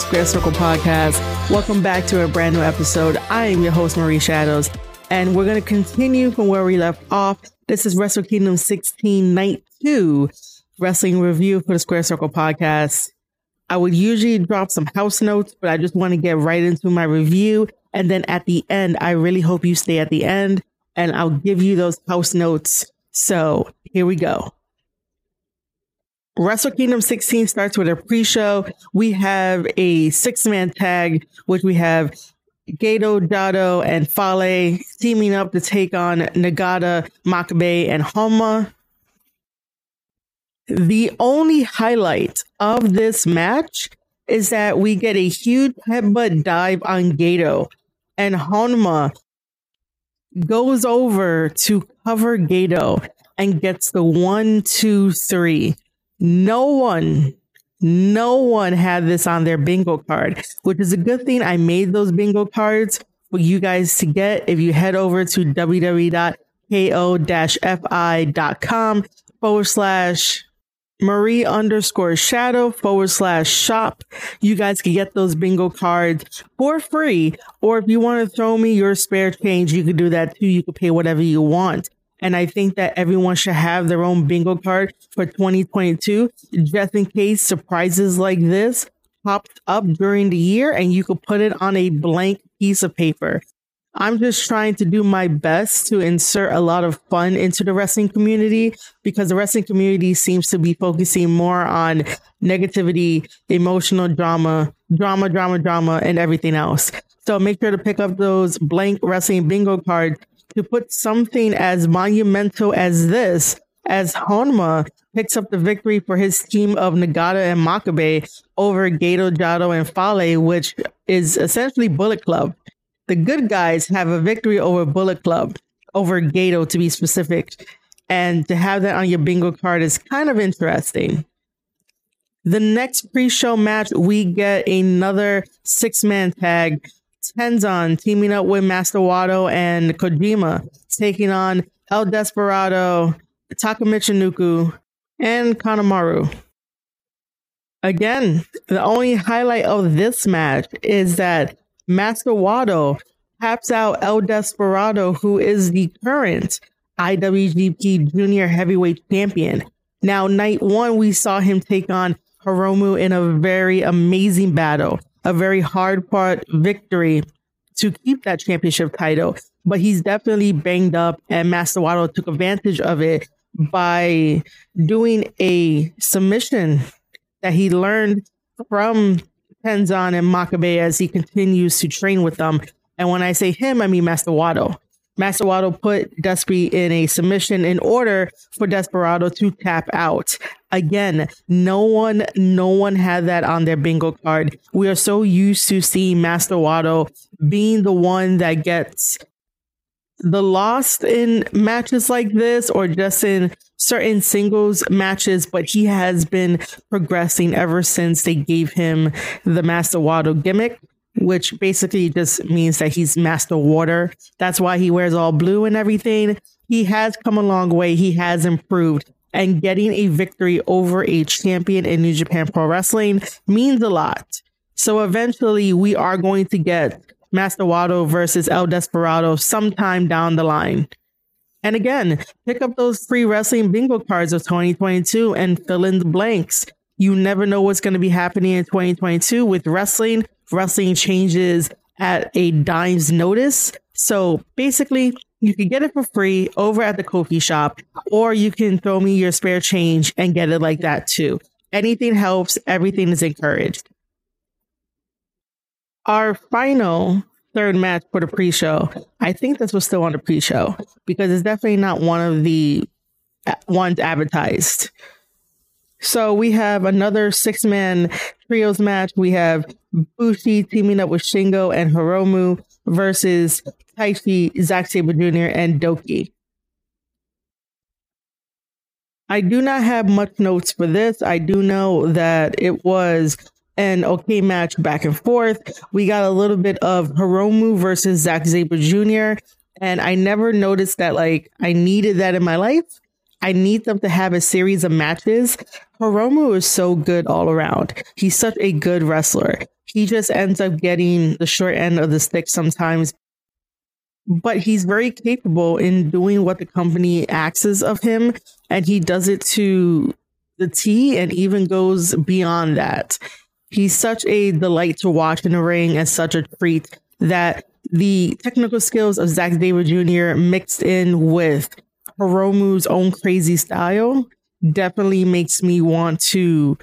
Square Circle podcast. Welcome back to a brand new episode. I am your host, Marie Shadows, and we're going to continue from where we left off. This is Wrestle Kingdom 16 Night 2 Wrestling Review for the Square Circle podcast. I would usually drop some house notes, but I just want to get right into my review. And then at the end, I really hope you stay at the end and I'll give you those house notes. So here we go. Wrestle Kingdom 16 starts with a pre-show. We have a six-man tag, which we have Gedo, Jado, and Fale teaming up to take on Nagata, Makabe, and Honma. The only highlight of this match is that we get a huge headbutt dive on Gedo, and Honma goes over to cover Gedo and gets the one, two, three. No one, no one had this on their bingo card, which is a good thing. I made those bingo cards for you guys to get if you head over to www.ko-fi.com forward slash Marie underscore shadow forward slash shop. You guys can get those bingo cards for free. Or if you want to throw me your spare change, you can do that too. You can pay whatever you want. And I think that everyone should have their own bingo card for 2022, just in case surprises like this popped up during the year and you could put it on a blank piece of paper. I'm just trying to do my best to insert a lot of fun into the wrestling community because the wrestling community seems to be focusing more on negativity, emotional drama, drama, drama, drama, and everything else. So make sure to pick up those blank wrestling bingo cards to put something as monumental as this, as Honma picks up the victory for his team of Nagata and Makabe over Gedo, Jado, and Fale, which is essentially Bullet Club. The good guys have a victory over Bullet Club, over Gedo to be specific. And to have that on your bingo card is kind of interesting. The next pre show match, we get another six man tag Tenzan teaming up with Master Wato and Kojima, taking on El Desperado, Taka Michinoku, and Kanemaru. Again, the only highlight of this match is that Master Wato taps out El Desperado, who is the current IWGP Junior Heavyweight Champion. Now, night one, we saw him take on Hiromu in a very amazing battle a very hard part victory to keep that championship title. But he's definitely banged up, and Master Wato took advantage of it by doing a submission that he learned from Tenzan and Makabe as he continues to train with them. And when I say him, I mean Master. Master Wato put Despy in a submission in order for Desperado to tap out. Again, no one, no one had that on their bingo card. We are so used to seeing Master being the one that gets the lost in matches like this or just in certain singles matches, but he has been progressing ever since they gave him the Master gimmick which basically just means that he's master water. That's why he wears all blue and everything. He has come a long way. He has improved. And getting a victory over a champion in New Japan Pro Wrestling means a lot. So eventually we are going to get Master Wato versus El Desperado sometime down the line. And again, pick up those free wrestling bingo cards of 2022 and fill in the blanks. You never know what's going to be happening in 2022 with wrestling wrestling changes at a dime's notice. So basically, you can get it for free over at the Ko-fi shop, or you can throw me your spare change and get it like that too. Anything helps, everything is encouraged. Our final third match for the pre show, I think this was still on the pre show because it's definitely not one of the ones advertised. So we have another six man trios match. We have Bushi teaming up with Shingo and Hiromu versus Taichi, Zack Sabre Jr., and Douki. I do not have much notes for this. I do know that it was an okay match back and forth. We got a little bit of Hiromu versus Zack Sabre Jr. And I never noticed that like I needed that in my life I need them to have a series of matches. Hiromu is so good all around. He's such a good wrestler. He just ends up getting the short end of the stick sometimes. But he's very capable in doing what the company asks of him, and he does it to the T and even goes beyond that. He's such a delight to watch in the ring and such a treat that the technical skills of Zack Sabre Jr. mixed in with Hiromu's own crazy style definitely makes me want to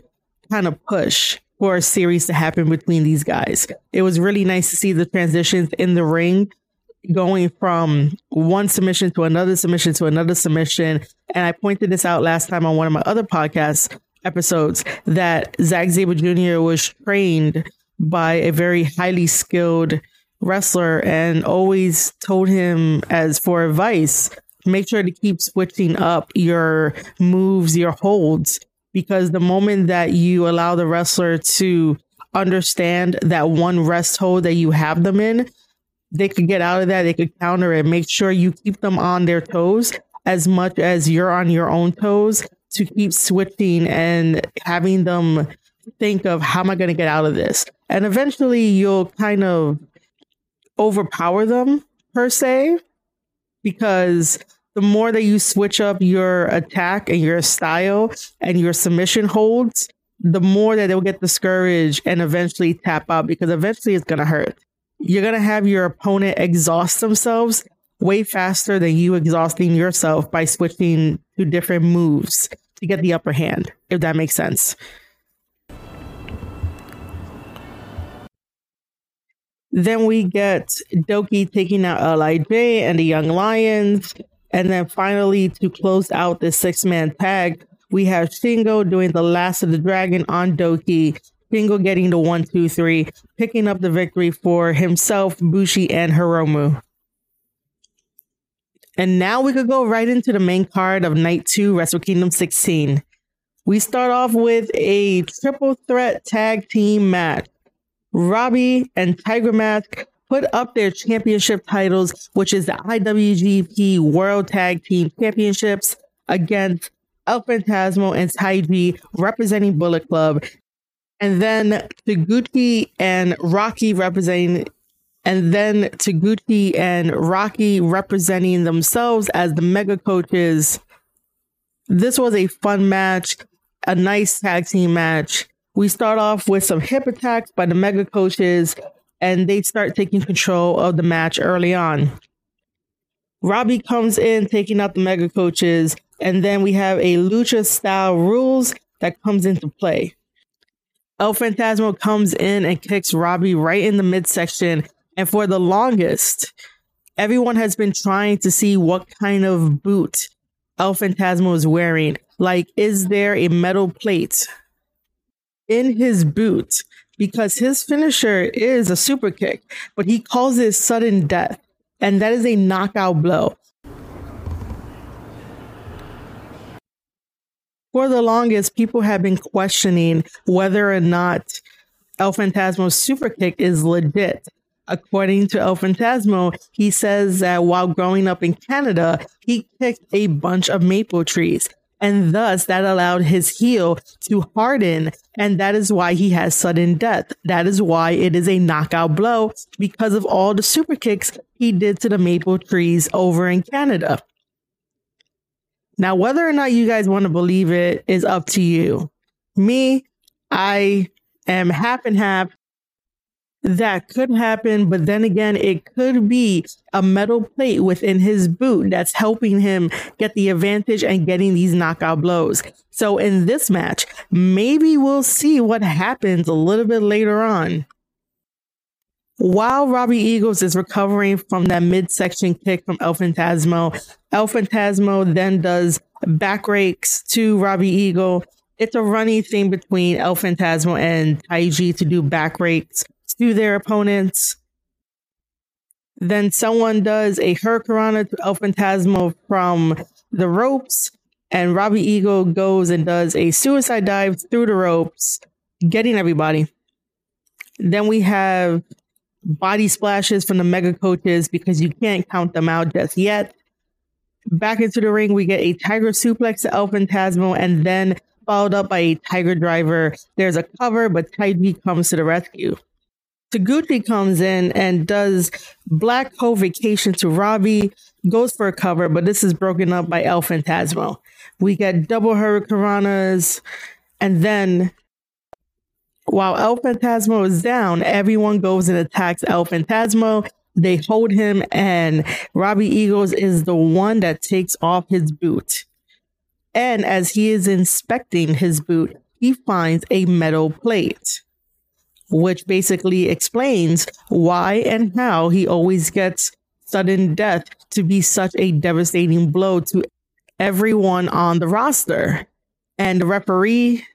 kind of push for a series to happen between these guys. It was really nice to see the transitions in the ring going from one submission to another submission to another submission. And I pointed this out last time on one of my other podcast episodes that Zack Sabre Jr. was trained by a very highly skilled wrestler and always told him as for advice make sure to keep switching up your moves your holds because the moment that you allow the wrestler to understand that one rest hold that you have them in they could get out of that they could counter it. Make sure you keep them on their toes as much as you're on your own toes to keep switching and having them think of how am i going to get out of this? And eventually you'll kind of overpower them per se because the more that you switch up your attack and your style and your submission holds, the more that they'll get discouraged and eventually tap out because eventually it's going to hurt. You're going to have your opponent exhaust themselves way faster than you exhausting yourself by switching to different moves to get the upper hand, if that makes sense. Then we get Douki taking out LIJ and the Young Lions. And then finally, to close out the six man tag, we have Shingo doing the last of the dragon on Douki. Shingo getting the one, two, three, picking up the victory for himself, Bushi, and Hiromu. And now we could go right into the main card of night two, Wrestle Kingdom 16. We start off with a triple threat tag team match. Robbie and Tiger Mask put up their championship titles, which is the IWGP World Tag Team Championships against El Phantasmo and Taiji representing Bullet Club. And then Taguchi and Rocky representing and then Taguchi and Rocky representing themselves as the mega coaches. This was a fun match, a nice tag team match. We start off with some hip attacks by the mega coaches, and they start taking control of the match early on. Robbie comes in, taking out the mega coaches, and then we have a lucha style rules that comes into play. El Phantasmo comes in and kicks Robbie right in the midsection. And for the longest, everyone has been trying to see what kind of boot El Phantasmo is wearing. Like, is there a metal plate in his boot? Because his finisher is a super kick, but he calls it sudden death. And that is a knockout blow. For the longest, people have been questioning whether or not El Phantasmo's super kick is legit. According to El Phantasmo, he says that while growing up in Canada, he kicked a bunch of maple trees and thus that allowed his heel to harden. And that is why he has sudden death. That is why it is a knockout blow because of all the super kicks he did to the maple trees over in Canada. Now, whether or not you guys want to believe it is up to you. Me, I am half and half that could happen, but then again, it could be a metal plate within his boot that's helping him get the advantage and getting these knockout blows. So in this match, maybe we'll see what happens a little bit later on. While Robbie Eagles is recovering from that midsection kick from El Phantasmo, El Phantasmo then does back rakes to Robbie Eagle. It's a running thing between El Phantasmo and Taiji to do back rakes to their opponents. Then someone does a Hurricanrana to El Phantasmo from the ropes, and Robbie Eagle goes and does a suicide dive through the ropes, getting everybody. Then we have body splashes from the mega coaches because you can't count them out just yet. Back into the ring, we get a Tiger suplex to El Phantasmo and then followed up by a Tiger driver. There's a cover, but Taiji comes to the rescue. Taguchi comes in and does Black Hole Vacation to Robbie, goes for a cover, but this is broken up by El Phantasmo. We get double hurricanranas, and then while El Phantasmo is down, everyone goes and attacks El Phantasmo. They hold him, and Robbie Eagles is the one that takes off his boot. And as he is inspecting his boot, he finds a metal plate, which basically explains why and how he always gets sudden death to be such a devastating blow to everyone on the roster. And the referee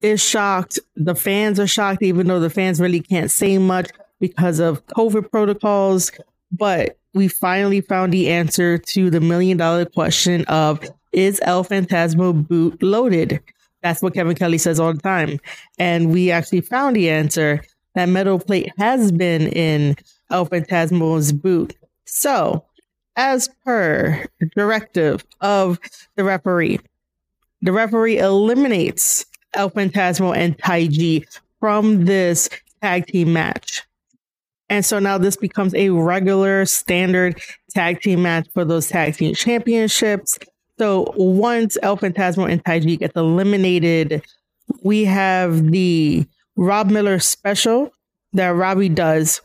is shocked. The fans are shocked, even though the fans really can't say much because of COVID protocols. But we finally found the answer to the million dollar question of is El Phantasmo boot loaded? That's what Kevin Kelly says all the time. And we actually found the answer. That metal plate has been in El Phantasmo's boot. So, as per directive of the referee, the referee eliminates El Phantasmo and Taiji from this tag team match. And so now this becomes a regular standard tag team match for those tag team championships. So once El Phantasmo and Taiji get eliminated, we have the Ron Miller special that Robbie does.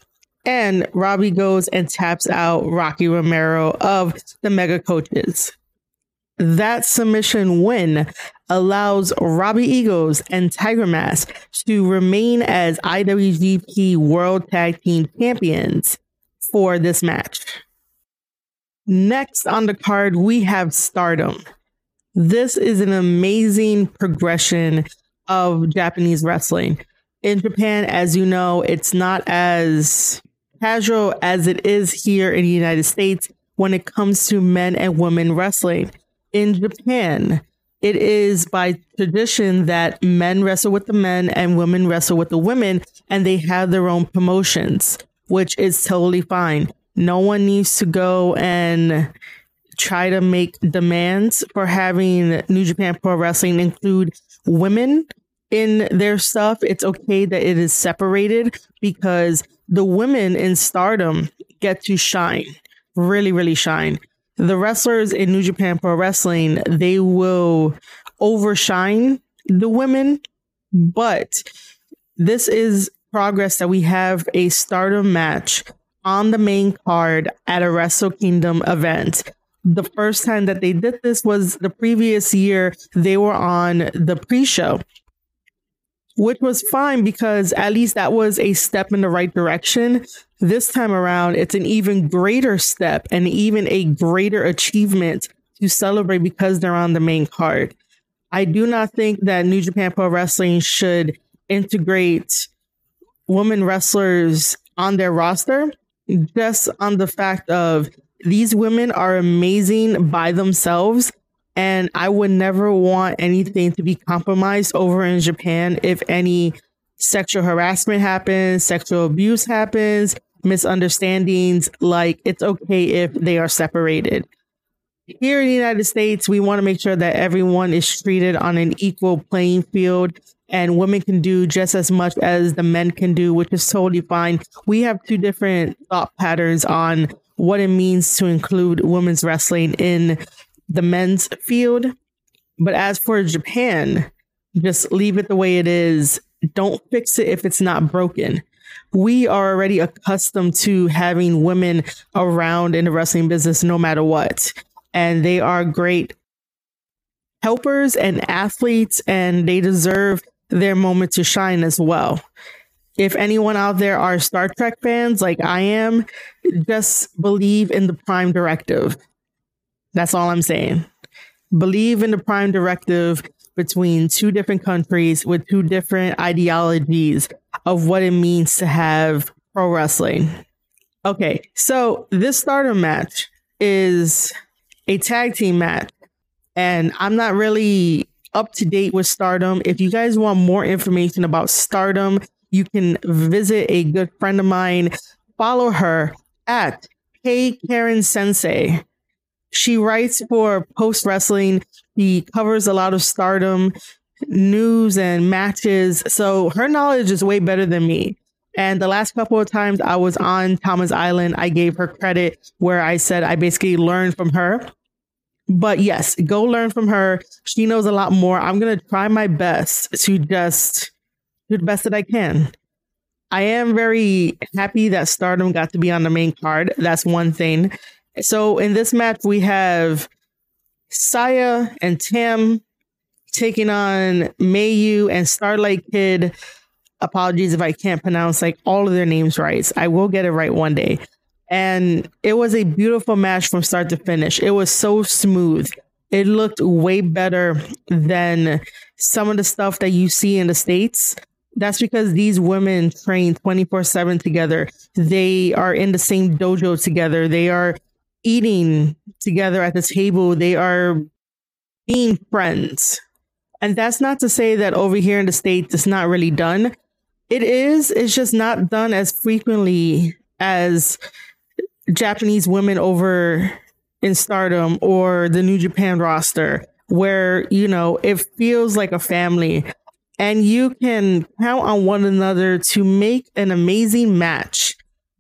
And Robbie goes and taps out Rocky Romero of the Mega Coaches. That submission win allows Robbie Eagles and Tiger Mask to remain as IWGP World Tag Team Champions for this match. Next on the card, we have Stardom. This is an amazing progression of Japanese wrestling. In Japan, as you know, it's not as casual as it is here in the United States when it comes to men and women wrestling in Japan, it is by tradition that men wrestle with the men and women wrestle with the women, and they have their own promotions, which is totally fine. No one needs to go and try to make demands for having New Japan Pro Wrestling include women in their stuff. It's okay that it is separated because the women in stardom get to shine, really, really shine the wrestlers in New Japan Pro Wrestling, they will overshine the women, but this is progress that we have a stardom match on the main card at a Wrestle Kingdom event. The first time that they did this was the previous year. They were on the pre show which was fine because at least that was a step in the right direction. This time around, it's an even greater step and even a greater achievement to celebrate because they're on the main card. I do not think that New Japan Pro Wrestling should integrate women wrestlers on their roster just on the fact of these women are amazing by themselves and I would never want anything to be compromised over in Japan if any sexual harassment happens, sexual abuse happens, misunderstandings. Like it's okay if they are separated. Here in the United States, we want to make sure that everyone is treated on an equal playing field and women can do just as much as the men can do, which is totally fine. We have two different thought patterns on what it means to include women's wrestling in the men's field. But as for Japan, just leave it the way it is. Don't fix it if it's not broken. We are already accustomed to having women around in the wrestling business no matter what. And they are great helpers and athletes, and they deserve their moment to shine as well. If anyone out there are Star Trek fans like I am, just believe in the Prime Directive. That's all I'm saying. Believe in the prime directive between two different countries with two different ideologies of what it means to have pro wrestling. Okay, so this starter match is a tag team match, and I'm not really up to date with Stardom. If you guys want more information about Stardom, you can visit a good friend of mine. Follow her at Hey Karen Sensei She writes for Post Wrestling. She covers a lot of stardom news and matches. So her knowledge is way better than me. And the last couple of times I was on Thomas Island, I gave her credit where I said I basically learned from her. But yes, go learn from her. She knows a lot more. I'm going to try my best to just do the best that I can. I am very happy that Stardom got to be on the main card. That's one thing. So in this match, we have Saya and Tam taking on Mayu and Starlight Kid. Apologies if I can't pronounce like all of their names right. I will get it right one day. And it was a beautiful match from start to finish. It was so smooth. It looked way better than some of the stuff that you see in the States. That's because these women train 24 7 together. They are in the same dojo together. They are eating together at the table. They are being friends. And that's not to say that over here in the States it's not really done. It is, it's just not done as frequently as Japanese women over in stardom or the New Japan roster, where, you know, it feels like a family and you can count on one another to make an amazing match.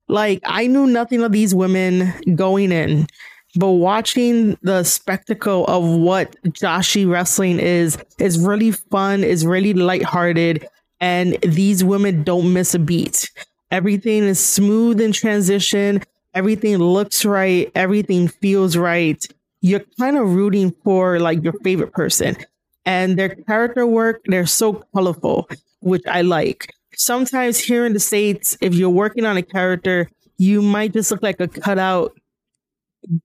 Like, I knew nothing of these women going in, but watching the spectacle of what Joshi wrestling is, is really fun, is really lighthearted, and these women don't miss a beat. Everything is smooth in transition. Everything looks right. Everything feels right. You're kind of rooting for like your favorite person and their character work, they're so colorful, which I like. Sometimes here in the States, if you're working on a character, you might just look like a cutout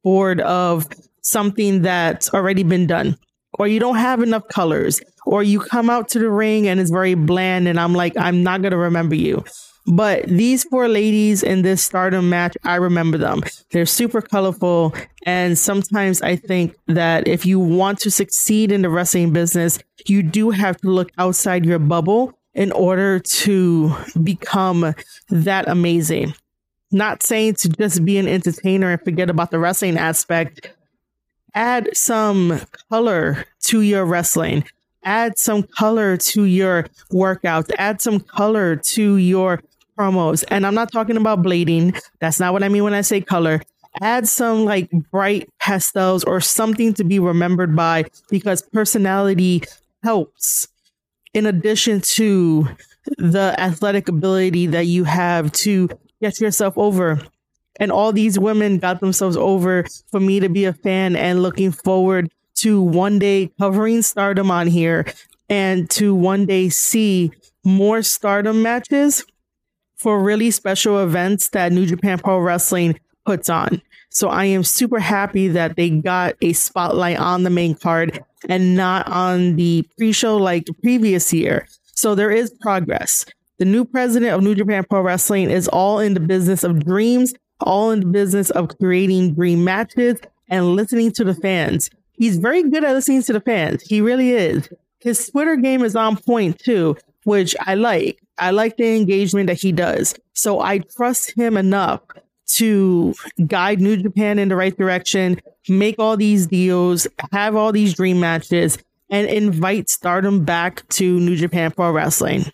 board of something that's already been done, or you don't have enough colors, or you come out to the ring and it's very bland, and I'm like, I'm not going to remember you. But these four ladies in this stardom match, I remember them. They're super colorful. And sometimes I think that if you want to succeed in the wrestling business, you do have to look outside your bubble in order to become that amazing. Not saying to just be an entertainer and forget about the wrestling aspect. Add some color to your wrestling add some color to your workouts, add some color to your promos. And I'm not talking about blading. That's not what I mean when I say color. Add some like bright pastels or something to be remembered by because personality helps in addition to the athletic ability that you have to get yourself over. And all these women got themselves over for me to be a fan and looking forward to one day covering stardom on here and to one day see more stardom matches for really special events that New Japan Pro Wrestling puts on. So I am super happy that they got a spotlight on the main card and not on the pre-show like the previous year. So there is progress. The new president of New Japan Pro Wrestling is all in the business of dreams, all in the business of creating dream matches and listening to the fans. He's very good at listening to the fans. He really is. His Twitter game is on point too which I like. I like the engagement that he does. So I trust him enough to guide New Japan in the right direction, make all these deals, have all these dream matches, and invite stardom back to New Japan Pro Wrestling.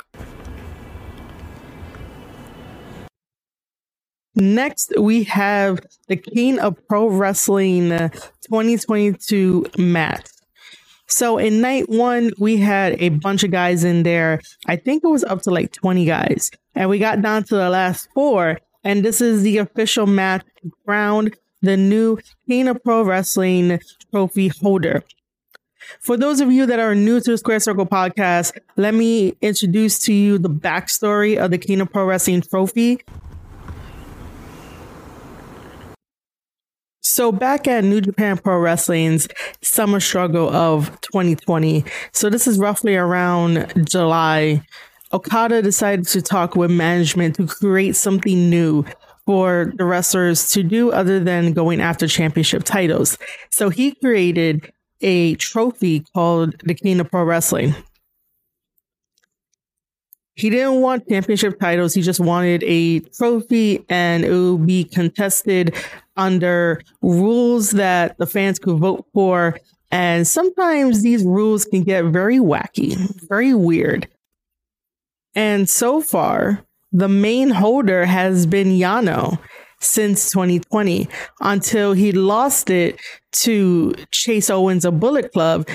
Next, we have the King of Pro Wrestling 2022 match. So in night one, we had a bunch of guys in there. I think it was up to like 20 guys. And we got down to the last four. And this is the official match crowned the new of Pro Wrestling trophy holder. For those of you that are new to the Square Circle podcast, let me introduce to you the backstory of the of Pro Wrestling trophy. So back at New Japan Pro Wrestling's summer struggle of 2020. So this is roughly around July. Okada decided to talk with management to create something new for the wrestlers to do other than going after championship titles. So he created a trophy called the King of Pro Wrestling. He didn't want championship titles. He just wanted a trophy and it would be contested under rules that the fans could vote for. And sometimes these rules can get very wacky, very weird. And so far, the main holder has been Yano since 2020 until he lost it to Chase Owens of Bullet Club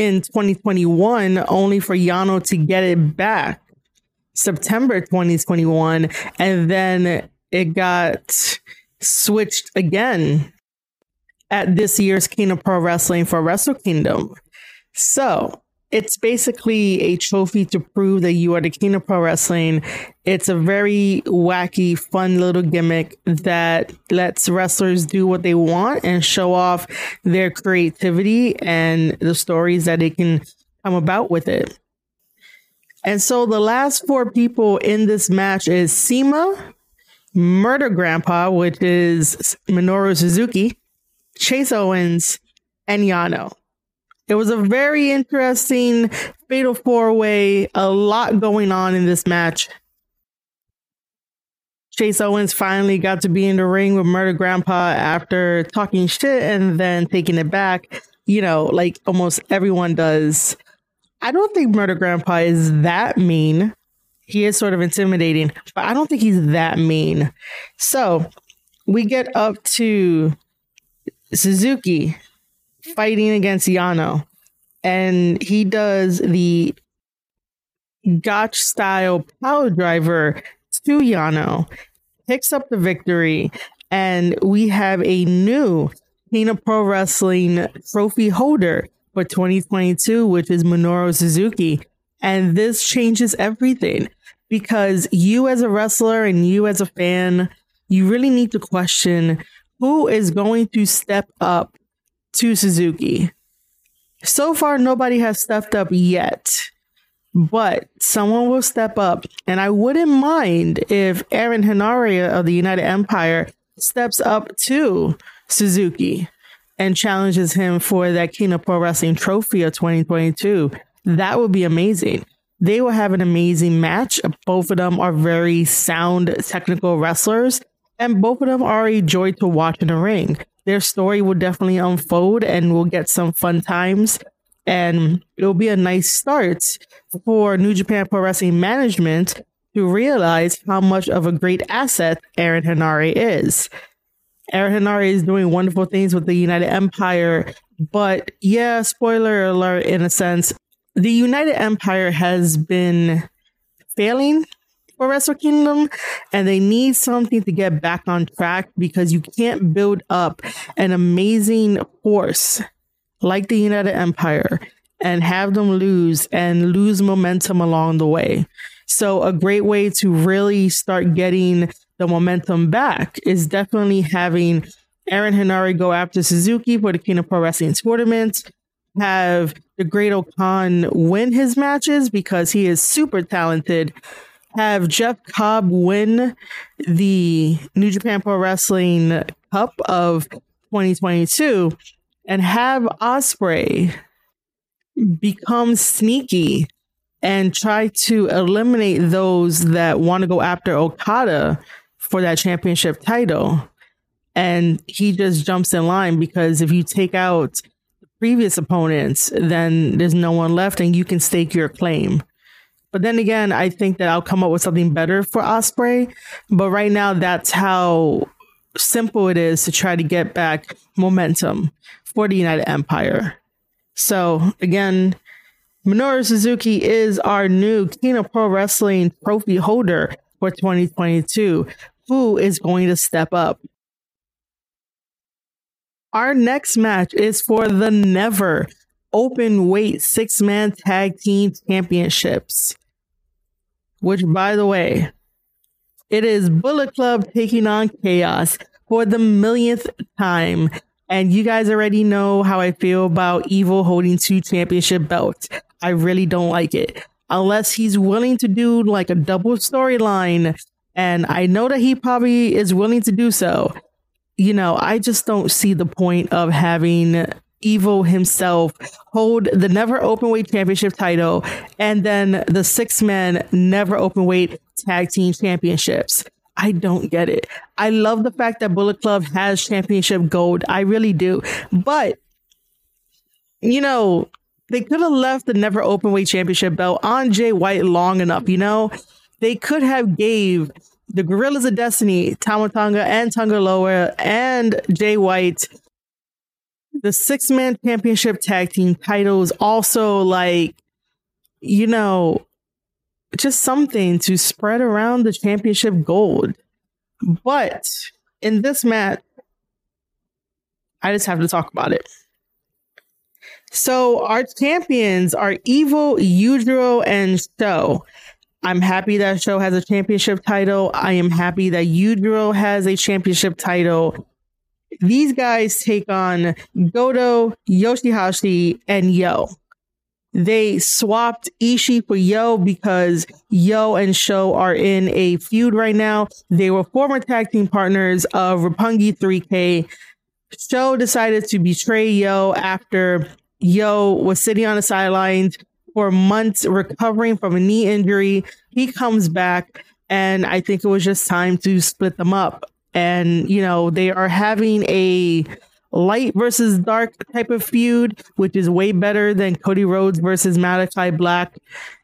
in 2021, only for Yano to get it back September 2021. And then it got switched again at this year's King of Pro Wrestling for Wrestle Kingdom. So it's basically a trophy to prove that you are the king of pro wrestling. It's a very wacky, fun little gimmick that lets wrestlers do what they want and show off their creativity and the stories that they can come about with it. And so the last four people in this match is CIMA, Murder Grandpa, which is Minoru Suzuki, Chase Owens, and Yano. It was a very interesting fatal four way, a lot going on in this match. Chase Owens finally got to be in the ring with Murder Grandpa after talking shit and then taking it back, you know, like almost everyone does. I don't think Murder Grandpa is that mean. He is sort of intimidating, but I don't think he's that mean. So we get up to Suzuki fighting against Yano. And he does the Gotch style power driver to Yano, picks up the victory, and we have a new King Pro Wrestling trophy holder for 2022, which is Minoru Suzuki. And this changes everything because you as a wrestler and you as a fan, you really need to question who is going to step up to Suzuki. So far, nobody has stepped up yet, but someone will step up. And I wouldn't mind if Aaron Henare of the United Empire steps up to Suzuki and challenges him for that King of Pro Wrestling trophy of 2022. That would be amazing. They will have an amazing match. Both of them are very sound technical wrestlers, and both of them are a joy to watch in the ring their story will definitely unfold and we'll get some fun times. And it'll be a nice start for New Japan Pro Wrestling management to realize how much of a great asset Aaron Henare is. Aaron Henare is doing wonderful things with the United Empire, but yeah, spoiler alert in a sense, the United Empire has been failing for Wrestle Kingdom, and they need something to get back on track because you can't build up an amazing force like the United Empire and have them lose and lose momentum along the way. So, a great way to really start getting the momentum back is definitely having Aaron Henare go after Suzuki for the King of Pro Wrestling tournament. Have the Great-O-Khan win his matches because he is super talented have Jeff Cobb win the New Japan Pro Wrestling Cup of 2022 and have Ospreay become sneaky and try to eliminate those that want to go after Okada for that championship title. And he just jumps in line because if you take out previous opponents, then there's no one left and you can stake your claim. But then again, I think that I'll come up with something better for Ospreay. But right now, that's how simple it is to try to get back momentum for the United Empire. So again, Minoru Suzuki is our new King of Pro Wrestling trophy holder for 2022. Who is going to step up? Our next match is for the never open weight six man tag team championships which by the way, it is Bullet Club taking on Chaos for the millionth time. And you guys already know how I feel about Evil holding two championship belts. I really don't like it. Unless he's willing to do like a double storyline. And I know that he probably is willing to do so. You know, I just don't see the point of having Evil himself hold the never open weight championship title and then the six man never open weight tag team championships. I don't get it. I love the fact that Bullet Club has championship gold. I really do. But, you know, they could have left the never open weight championship belt on Jay White long enough, you know? They could have gave the Guerrillas of Destiny, Tama Tonga and Tanga Loa and Jay White the six man championship tag team titles also like you know just something to spread around the championship gold. But in this match i just have to talk about it. So our champions are evil yujiro and sho. I'm happy that sho has a championship title. I am happy that yujiro has a championship title these guys take on Goto, Yoshihashi, and Yo. They swapped Ishii for Yo because Yo and Sho are in a feud right now. They were former tag team partners of Roppongi 3K. Sho decided to betray Yo after Yo was sitting on the sidelines for months recovering from a knee injury. He comes back, and I think it was just time to split them up and you know they are having a light versus dark type of feud, which is way better than Cody Rhodes versus Malachi Black.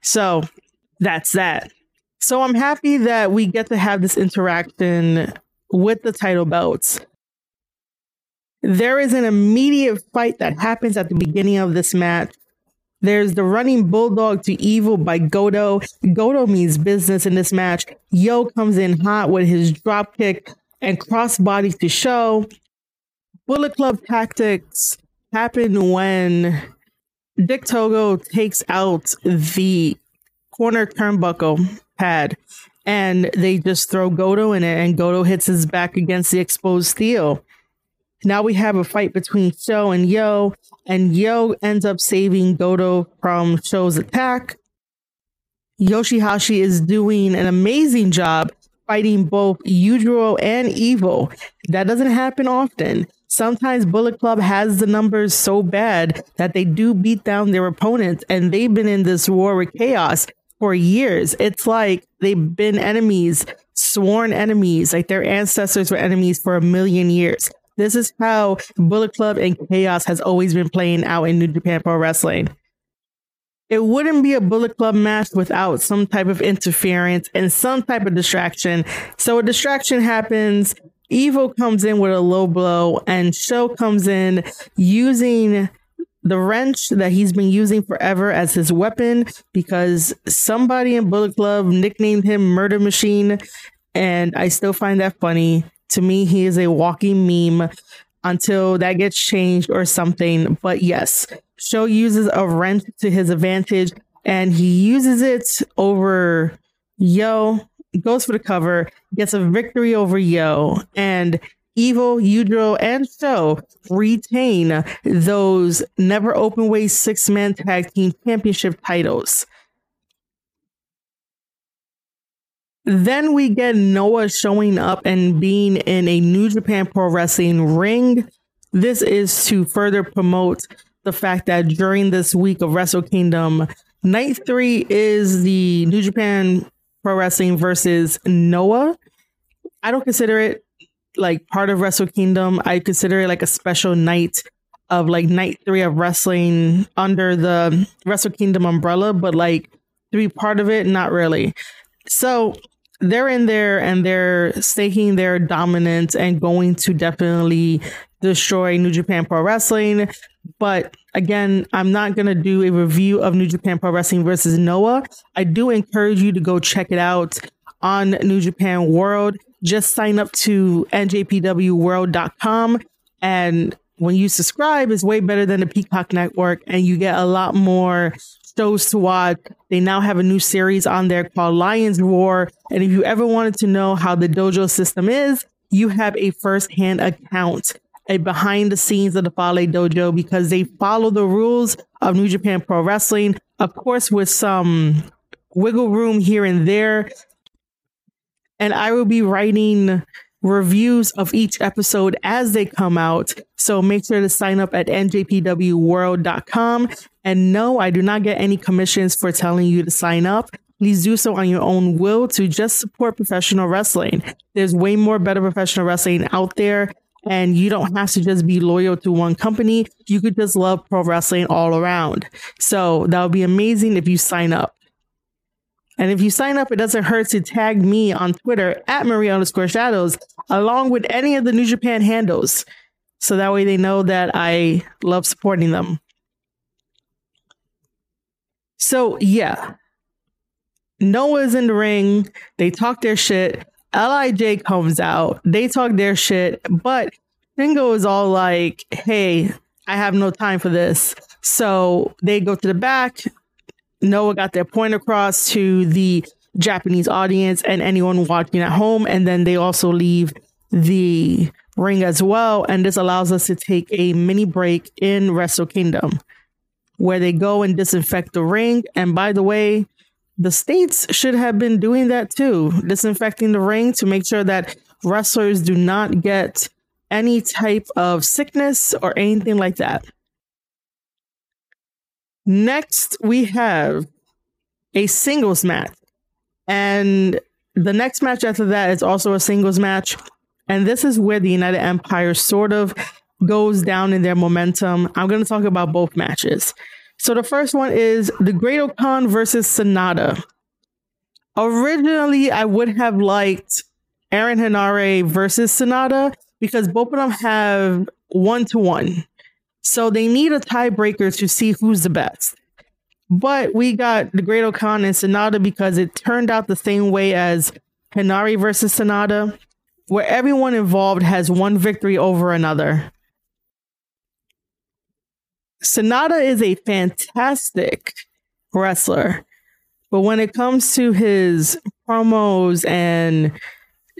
So that's that. So I'm happy that we get to have this interaction with the title belts. There is an immediate fight that happens at the beginning of this match. There's the running bulldog to evil by Goto. Goto means business in this match. Yo comes in hot with his drop kick and crossbody to Sho. Bullet Club tactics happen when Dick Togo takes out the corner turnbuckle pad and they just throw Goto in it and Goto hits his back against the exposed steel. Now we have a fight between Sho and Yo, and Yo ends up saving Goto from Sho's attack. Yoshihashi is doing an amazing job fighting both Yujiro and Evil. That doesn't happen often. Sometimes Bullet Club has the numbers so bad that they do beat down their opponents, and they've been in this war with chaos for years. It's like they've been enemies, sworn enemies, like their ancestors were enemies for a million years. This is how Bullet Club and Chaos has always been playing out in New Japan Pro Wrestling it wouldn't be a Bullet Club match without some type of interference and some type of distraction. So a distraction happens. Evil comes in with a low blow, and Sho comes in using the wrench that he's been using forever as his weapon because somebody in Bullet Club nicknamed him Murder Machine. And I still find that funny. To me, he is a walking meme until that gets changed or something. But yes, Sho uses a wrench to his advantage and he uses it over Yo, goes for the cover, gets a victory over Yo, and Evil, Yujiro, and Sho retain those never open weight six man tag team championship titles. Then we get Noah showing up and being in a New Japan Pro Wrestling ring. This is to further promote the fact that during this week of Wrestle Kingdom, night three is the New Japan Pro Wrestling versus Noah. I don't consider it like part of Wrestle Kingdom. I consider it like a special night of like night three of wrestling under the Wrestle Kingdom umbrella, but like to be part of it, not really. So they're in there and they're staking their dominance and going to definitely destroy New Japan Pro Wrestling. But again, I'm not going to do a review of New Japan Pro Wrestling versus Noah. I do encourage you to go check it out on New Japan World. Just sign up to njpwworld.com and when you subscribe, it's way better than the Peacock Network, and you get a lot more shows to watch. They now have a new series on there called Lions Roar. And if you ever wanted to know how the dojo system is, you have a first-hand account, a behind the scenes of the Fale Dojo because they follow the rules of New Japan Pro Wrestling, of course, with some wiggle room here and there. And I will be writing reviews of each episode as they come out. So make sure to sign up at njpwworld.com. And no, I do not get any commissions for telling you to sign up. Please do so on your own will to just support professional wrestling. There's way more better professional wrestling out there. And you don't have to just be loyal to one company. You could just love pro wrestling all around. So that would be amazing if you sign up. And if you sign up, it doesn't hurt to tag me on Twitter at Maria underscore shadows, along with any of the New Japan handles. So that way they know that I love supporting them. So yeah. Noah's in the ring. They talk their shit. LIJ comes out. They talk their shit. But Shingo is all like, hey, I have no time for this. So they go to the back. Noah got their point across to the Japanese audience and anyone watching at home. And then they also leave the ring as well. And this allows us to take a mini break in Wrestle Kingdom where they go and disinfect the ring. And by the way, the states should have been doing that too, disinfecting the ring to make sure that wrestlers do not get any type of sickness or anything like that. Next, we have a singles match. And the next match after that is also a singles match. And this is where the United Empire sort of goes down in their momentum. I'm going to talk about both matches. So the first one is the Great-O-Khan versus Sanada. Originally, I would have liked Aaron Henare versus Sanada because both of them have one to one. So they need a tiebreaker to see who's the best. But we got the Great-O-Khan and Sanada because it turned out the same way as Henare versus Sanada, where everyone involved has one victory over another. Sanada is a fantastic wrestler, but when it comes to his promos and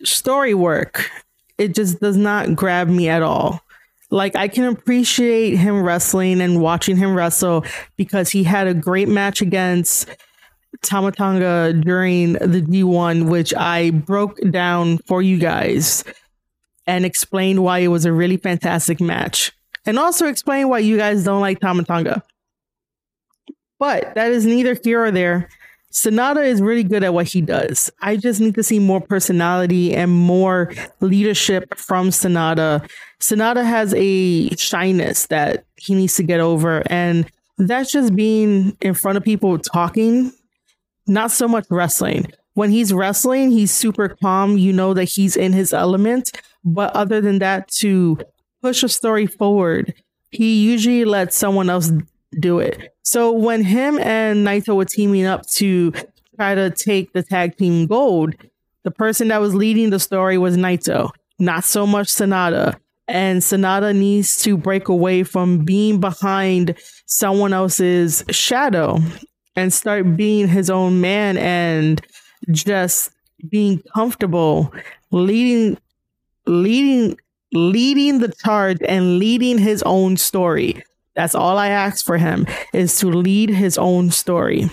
story work, it just does not grab me at all. Like I can appreciate him wrestling and watching him wrestle because he had a great match against Tama Tonga during the G1, which I broke down for you guys and explained why it was a really fantastic match. And also explain why you guys don't like Tama Tonga. But that is neither here or there. Sanada is really good at what he does. I just need to see more personality and more leadership from Sanada. Sanada has a shyness that he needs to get over, and that's just being in front of people talking, not so much wrestling. When he's wrestling, he's super calm. You know that he's in his element. But other than that, to push a story forward, he usually lets someone else do it. So when him and Naito were teaming up to try to take the tag team gold, the person that was leading the story was Naito, not so much Sanada. And Sanada needs to break away from being behind someone else's shadow and start being his own man and just being comfortable leading leading leading the charge and leading his own story that's all I ask for him is to lead his own story.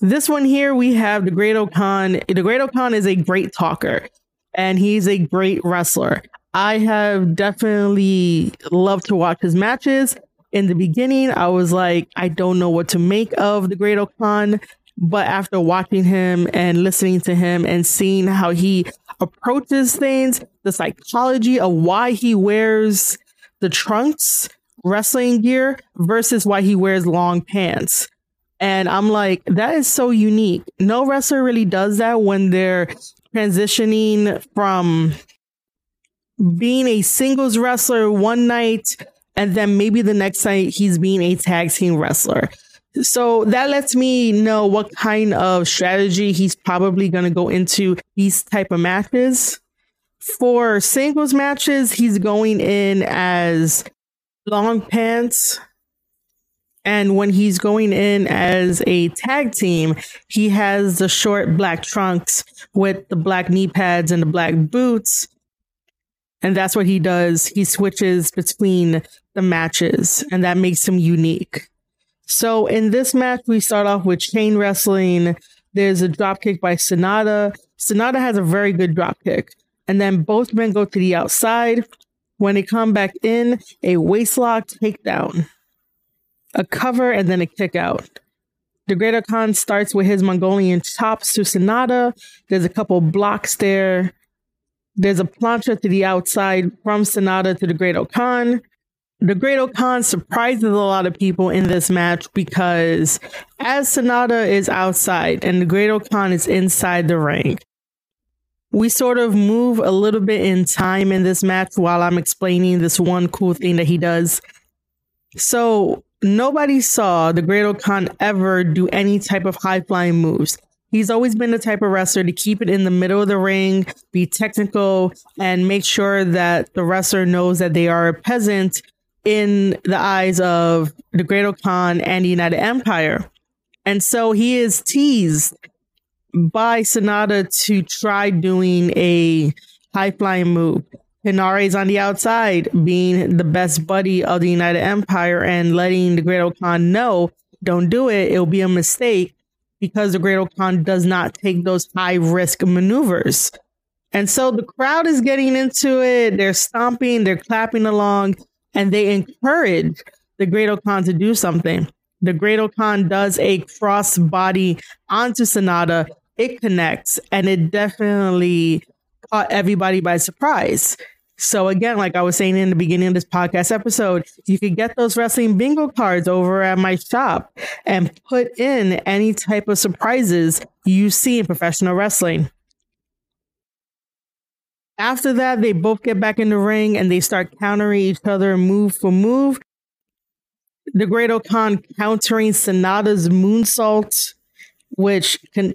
This one here, we have the Great-O-Khan. The Great-O-Khan is a great talker and he's a great wrestler. I have definitely loved to watch his matches. In the beginning, I was like, I don't know what to make of the Great-O-Khan. But after watching him and listening to him and seeing how he approaches things, the psychology of why he wears the trunks wrestling gear versus why he wears long pants. And I'm like, that is so unique. No wrestler really does that when they're transitioning from being a singles wrestler one night and then maybe the next night he's being a tag team wrestler. So that lets me know what kind of strategy he's probably going to go into these type of matches. For singles matches, he's going in as long pants. And when he's going in as a tag team, he has the short black trunks with the black knee pads and the black boots. And that's what he does. He switches between the matches, and that makes him unique. So in this match, we start off with chain wrestling. There's a drop kick by Sanada. Sanada has a very good drop kick. And then both men go to the outside. When they come back in, a waistlock takedown, a cover, and then a kick out. The Great Khan starts with his Mongolian chops to Sanada. There's a couple blocks there. There's a plancha to the outside from Sanada to the Great-O-Khan. The Great-O-Khan surprises a lot of people in this match because as Sanada is outside and the Great-O-Khan is inside the ring, we sort of move a little bit in time in this match while I'm explaining this one cool thing that he does. So nobody saw the Great-O-Khan ever do any type of high flying moves. He's always been the type of wrestler to keep it in the middle of the ring, be technical, and make sure that the wrestler knows that they are a peasant in the eyes of the Great-O-Khan and the United Empire. And so he is teased by Sanada to try doing a high flying move. Henare is on the outside, being the best buddy of the United Empire and letting the Great-O-Khan know, don't do it. It'll be a mistake because the Great-O-Khan does not take those high risk maneuvers. And so the crowd is getting into it. They're stomping, they're clapping along, and they encourage the Great-O-Khan to do something. The Great-O-Khan does a cross body onto Sanada. It connects, and it definitely caught everybody by surprise. So again, like I was saying in the beginning of this podcast episode, you could get those wrestling bingo cards over at my shop and put in any type of surprises you see in professional wrestling. After that, they both get back in the ring and they start countering each other move for move. The Great-O-Khan countering Sanada's moonsault, which can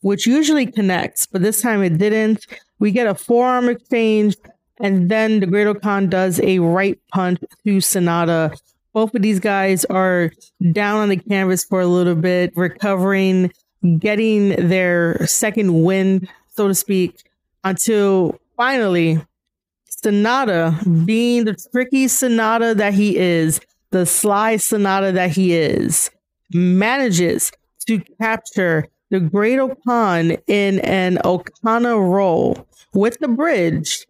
which usually connects, but this time it didn't. We get a forearm exchange and then the Great-O-Khan does a right punch to Sanada. Both of these guys are down on the canvas for a little bit, recovering, getting their second wind, so to speak, until finally Sanada, being the tricky Sanada that he is, the sly Sanada that he is, manages to capture the Great-O-Khan in an O'Connor roll with the bridge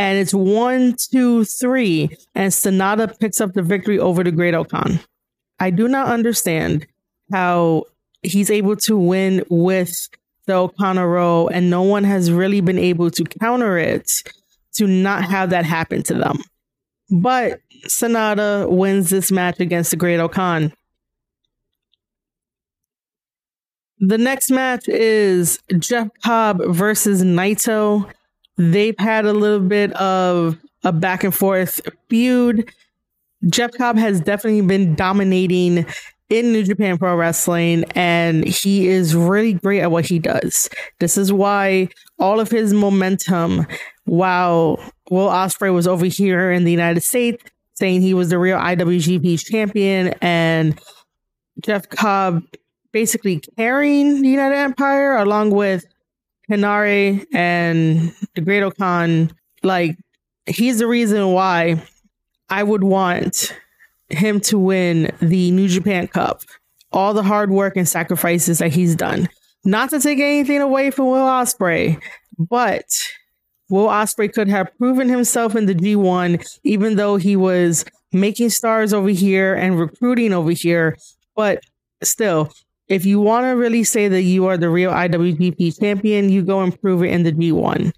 and it's one, two, three, and Sanada picks up the victory over the Great-O-Khan. I do not understand how he's able to win with O'Connor roll, and no one has really been able to counter it to not have that happen to them. But Sanada wins this match against the Great-O-Khan. The next match is Jeff Cobb versus Naito. They've had a little bit of a back and forth feud. Jeff Cobb has definitely been dominating in New Japan Pro Wrestling, and he is really great at what he does. This is why all of his momentum, while Will Ospreay was over here in the United States, saying he was the real IWGP champion, and Jeff Cobb basically carrying the United Empire along with Henare and the Great-O-Khan, like he's the reason why I would want him to win the New Japan Cup. All the hard work and sacrifices that he's done. Not to take anything away from Will Ospreay, but Will Ospreay could have proven himself in the G1, even though he was making stars over here and recruiting over here. But still, if you want to really say that you are the real IWGP champion, you go and prove it in the G1.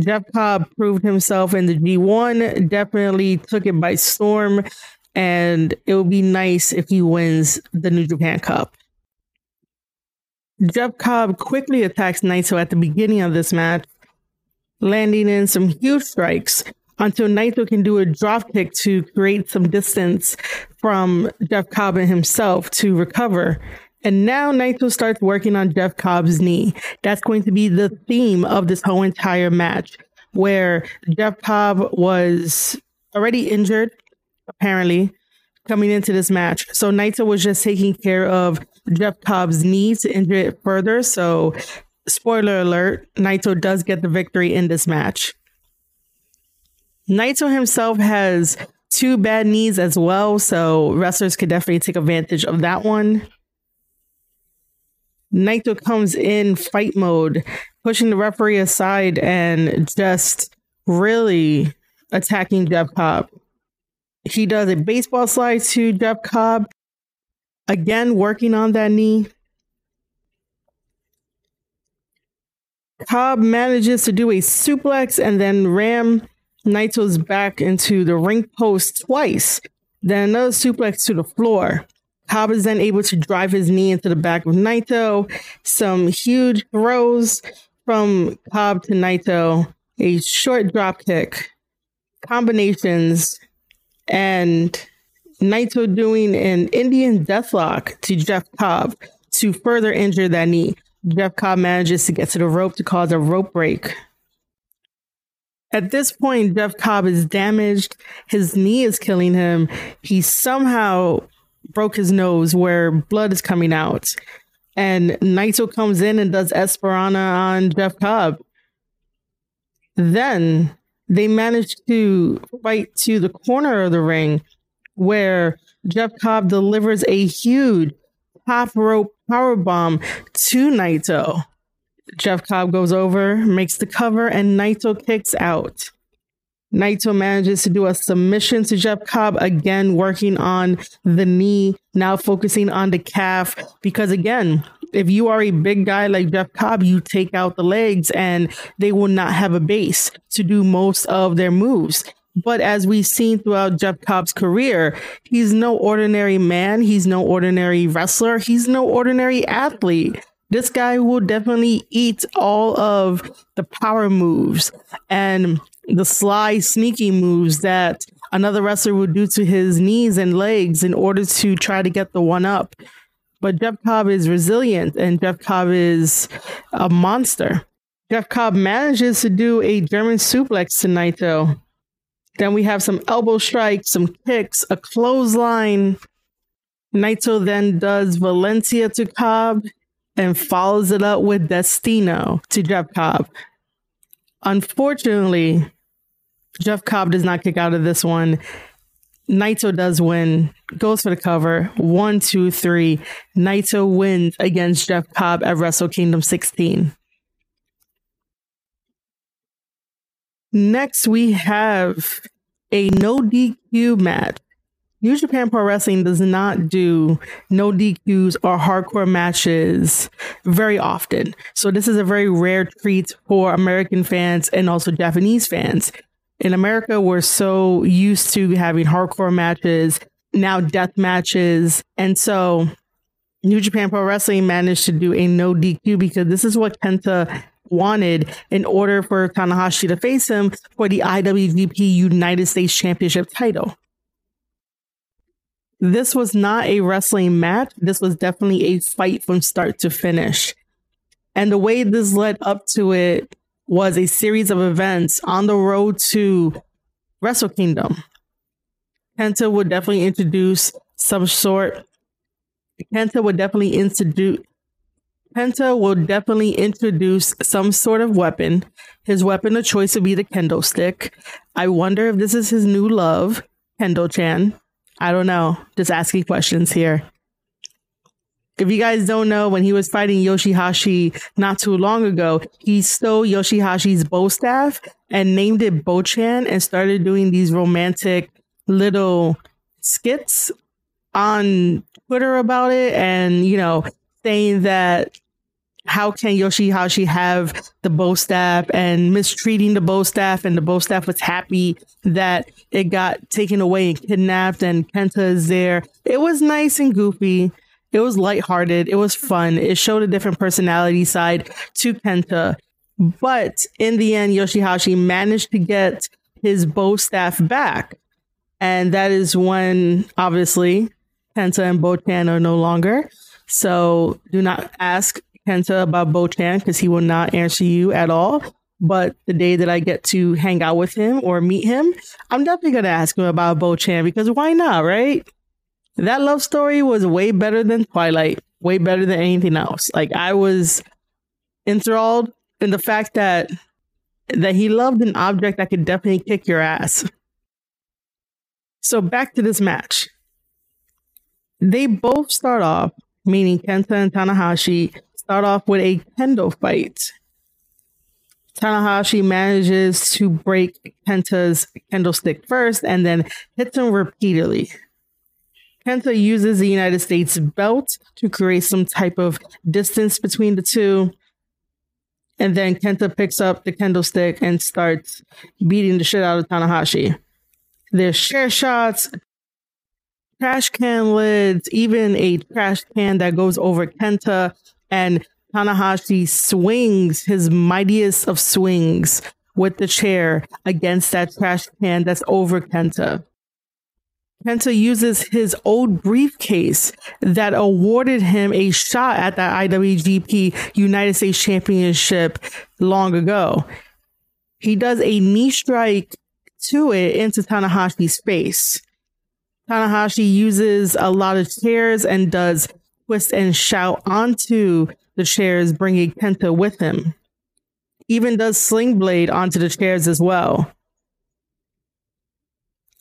Jeff Cobb proved himself in the G1, definitely took it by storm, and it would be nice if he wins the New Japan Cup. Jeff Cobb quickly attacks Naito at the beginning of this match, landing in some huge strikes until Naito can do a drop kick to create some distance from Jeff Cobb and himself to recover. And now Naito starts working on Jeff Cobb's knee. That's going to be the theme of this whole entire match, where Jeff Cobb was already injured, apparently, coming into this match. So Naito was just taking care of Jeff Cobb's knee to injure it further. So, spoiler alert, Naito does get the victory in this match. Naito himself has two bad knees as well, so wrestlers could definitely take advantage of that one. Naito comes in fight mode, pushing the referee aside and just really attacking Jeff Cobb. He does a baseball slide to Jeff Cobb, again working on that knee. Cobb manages to do a suplex and then ram Naito's back into the ring post twice, then another suplex to the floor. Cobb is then able to drive his knee into the back of Naito. Some huge throws from Cobb to Naito, a short drop kick, combinations, and Naito doing an Indian deathlock to Jeff Cobb to further injure that knee. Jeff Cobb manages to get to the rope to cause a rope break. At this point, Jeff Cobb is damaged. His knee is killing him. He somehow broke his nose where blood is coming out. And Naito comes in and does Esperanza on Jeff Cobb. Then they manage to fight to the corner of the ring where Jeff Cobb delivers a huge top rope power bomb to Naito. Jeff Cobb goes over, makes the cover, and Naito kicks out. Naito manages to do a submission to Jeff Cobb, again working on the knee, now focusing on the calf. Because again, if you are a big guy like Jeff Cobb, you take out the legs and they will not have a base to do most of their moves. But as we've seen throughout Jeff Cobb's career, he's no ordinary man. He's no ordinary wrestler. He's no ordinary athlete. This guy will definitely eat all of the power moves and the sly, sneaky moves that another wrestler would do to his knees and legs in order to try to get the one up. But Jeff Cobb is resilient and Jeff Cobb is a monster. Jeff Cobb manages to do a German suplex to Naito. Then we have some elbow strikes, some kicks, a clothesline. Naito then does Valentia to Cobb and follows it up with Destino to Jeff Cobb. Unfortunately, Jeff Cobb does not kick out of this one. Naito does win, goes for the cover. One, two, three. Naito wins against Jeff Cobb at Wrestle Kingdom 16. Next, we have a no DQ match New Japan Pro Wrestling does not do no DQs or hardcore matches very often. So this is a very rare treat for American fans and also Japanese fans. In America, we're so used to having hardcore matches, now death matches. And so New Japan Pro Wrestling managed to do a no DQ because this is what Kenta wanted in order for Tanahashi to face him for the IWGP United States Championship title. This was not a wrestling match. This was definitely a fight from start to finish. And the way this led up to it was a series of events on the road to Wrestle Kingdom. Kenta would definitely introduce some sort. Kenta would definitely introduce. Kenta will definitely introduce some sort of weapon. His weapon of choice would be the kendo stick. I wonder if this is his new love, Kendo Chan. I don't know. Just asking questions here. If you guys don't know, when he was fighting Yoshihashi not too long ago, he stole Yoshihashi's bow staff and named it Bochan and started doing these romantic little skits on Twitter about it and, you know, saying that how can Yoshihashi have the bow staff and mistreating the bow staff and the bow staff was happy that it got taken away and kidnapped and Kenta is there. It was nice and goofy. It was lighthearted. It was fun. It showed a different personality side to Kenta. But in the end, Yoshihashi managed to get his bow staff back. And that is when obviously Kenta and Bochan are no longer. So do not ask Kenta about Bochan because he will not answer you at all. But the day that I get to hang out with him or meet him, I'm definitely going to ask him about Bochan because why not, right? That love story was way better than Twilight, way better than anything else. Like I was enthralled in the fact that that he loved an object that could definitely kick your ass. So back to this match. They both start off, meaning Kenta and Tanahashi, start off with a kendo fight. Tanahashi manages to break Kenta's kendo stick first and then hits him repeatedly. Kenta uses the United States belt to create some type of distance between the two. And then Kenta picks up the kendo stick and starts beating the shit out of Tanahashi. There's chair shots, trash can lids, even a trash can that goes over Kenta, and Tanahashi swings his mightiest of swings with the chair against that trash can that's over Kenta. Kenta uses his old briefcase that awarded him a shot at the IWGP United States Championship long ago. He does a knee strike to it into Tanahashi's face. Tanahashi uses a lot of chairs and does twist and shout onto the chairs, bringing Kenta with him. Even does sling blade onto the chairs as well.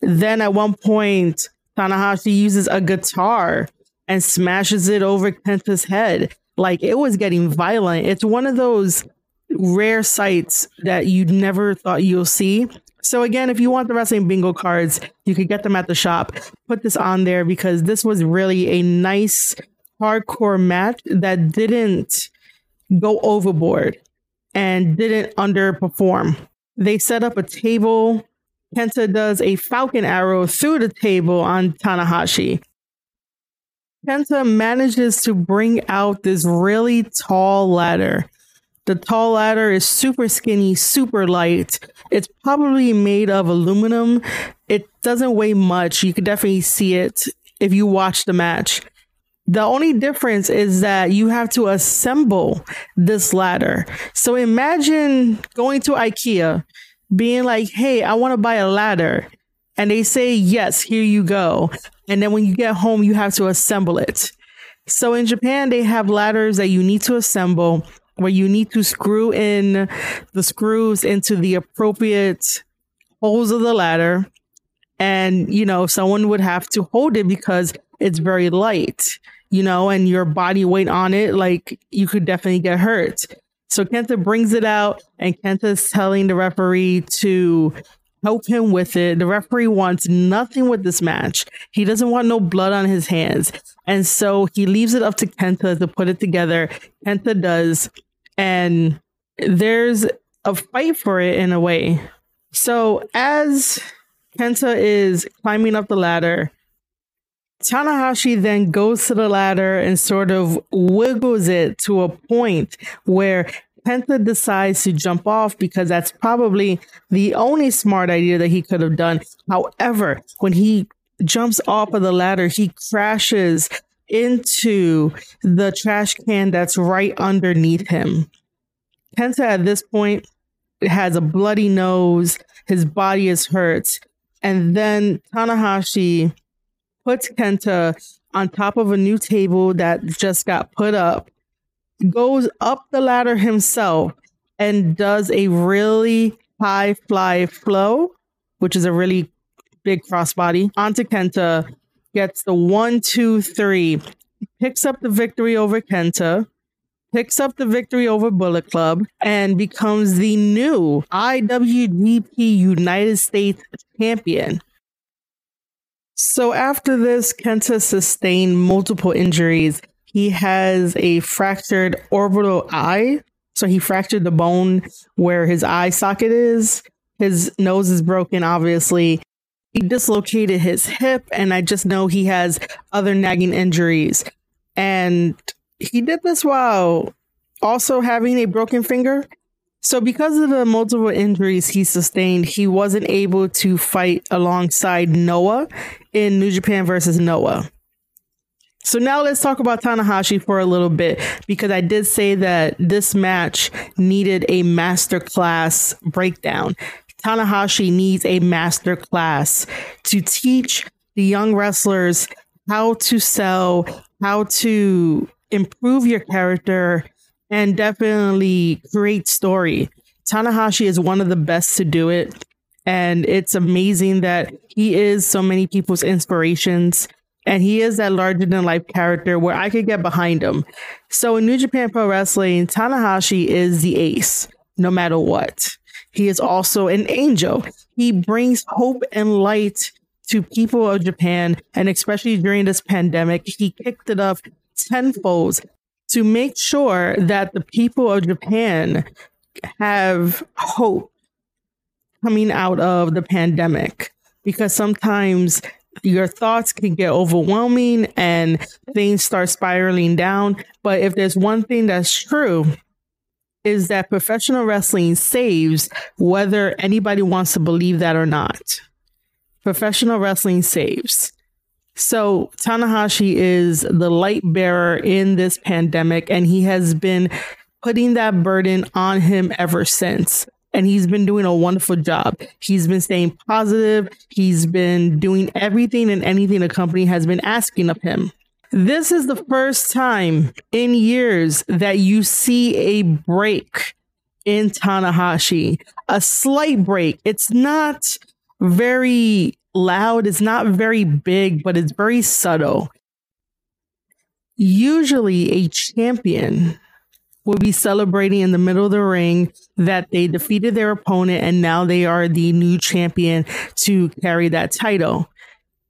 Then at one point, Tanahashi uses a guitar and smashes it over Kenta's head. Like it was getting violent. It's one of those rare sights that you never thought you'll see. So again, if you want the wrestling bingo cards, you could get them at the shop. Put this on there because this was really a nice hardcore match that didn't go overboard and didn't underperform. They set up a table. Kenta does a falcon arrow through the table on Tanahashi. Kenta manages to bring out this really tall ladder the tall ladder is super skinny, super light. It's probably made of aluminum. It doesn't weigh much. You could definitely see it if you watch the match. The only difference is that you have to assemble this ladder. So imagine going to IKEA, being like, hey, I want to buy a ladder. And they say, yes, here you go. And then when you get home, you have to assemble it. So in Japan, they have ladders that you need to assemble where you need to screw in the screws into the appropriate holes of the ladder. And, you know, someone would have to hold it because it's very light, you know, and your body weight on it, like you could definitely get hurt. So Kenta brings it out and Kenta's telling the referee to help him with it. The referee wants nothing with this match. He doesn't want no blood on his hands. And so he leaves it up to Kenta to put it together. Kenta does and there's a fight for it in a way. So as Kenta is climbing up the ladder, Tanahashi then goes to the ladder and sort of wiggles it to a point where Kenta decides to jump off because that's probably the only smart idea that he could have done. However, when he jumps off of the ladder, he crashes into the trash can that's right underneath him. Kenta at this point has a bloody nose, his body is hurt, and then Tanahashi puts Kenta on top of a new table that just got put up, goes up the ladder himself, and does a really high fly flow, which is a really big crossbody, onto Kenta, gets the one, two, three, picks up the victory over Kenta, picks up the victory over Bullet Club, and becomes the new IWGP United States champion. So after this, Kenta sustained multiple injuries. He has a fractured orbital eye. So he fractured the bone where his eye socket is. His nose is broken, obviously. He dislocated his hip, and I just know he has other nagging injuries. And he did this while also having a broken finger. So, because of the multiple injuries he sustained, he wasn't able to fight alongside Noah in New Japan versus Noah. So, now let's talk about Tanahashi for a little bit because I did say that this match needed a masterclass breakdown. Tanahashi needs a masterclass to teach the young wrestlers how to sell, how to improve your character and definitely great story. Tanahashi is one of the best to do it. And it's amazing that he is so many people's inspirations. And he is that larger than life character where I could get behind him. So in New Japan Pro Wrestling, Tanahashi is the ace, no matter what. He is also an angel. He brings hope and light to people of Japan, and especially during this pandemic, he kicked it up tenfold to make sure that the people of Japan have hope coming out of the pandemic because sometimes your thoughts can get overwhelming and things start spiraling down. But if there's one thing that's true, is that professional wrestling saves whether anybody wants to believe that or not. Professional wrestling saves. So Tanahashi is the light bearer in this pandemic, and he has been putting that burden on him ever since. And he's been doing a wonderful job. He's been staying positive. He's been doing everything and anything the company has been asking of him. This is the first time in years that you see a break in Tanahashi, a slight break. It's not very loud, it's not very big, but it's very subtle. Usually, a champion will be celebrating in the middle of the ring that they defeated their opponent and now they are the new champion to carry that title.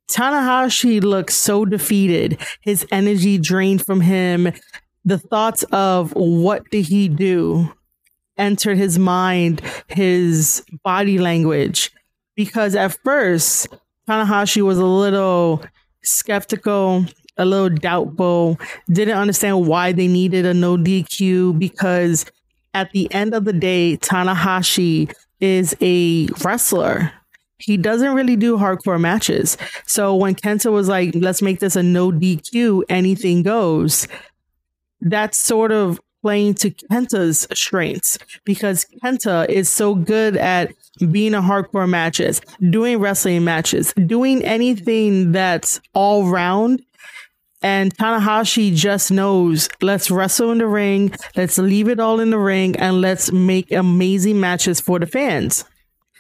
Tanahashi looks so defeated, his energy drained from him. The thoughts of what did he do entered his mind, his body language. Because at first, Tanahashi was a little skeptical, a little doubtful, didn't understand why they needed a no DQ because at the end of the day, Tanahashi is a wrestler. He doesn't really do hardcore matches. So when Kenta was like, let's make this a no DQ, anything goes, that's sort of playing to Kenta's strengths because Kenta is so good at being a hardcore matches, doing wrestling matches, doing anything that's all round. And Tanahashi just knows let's wrestle in the ring, let's leave it all in the ring, and let's make amazing matches for the fans.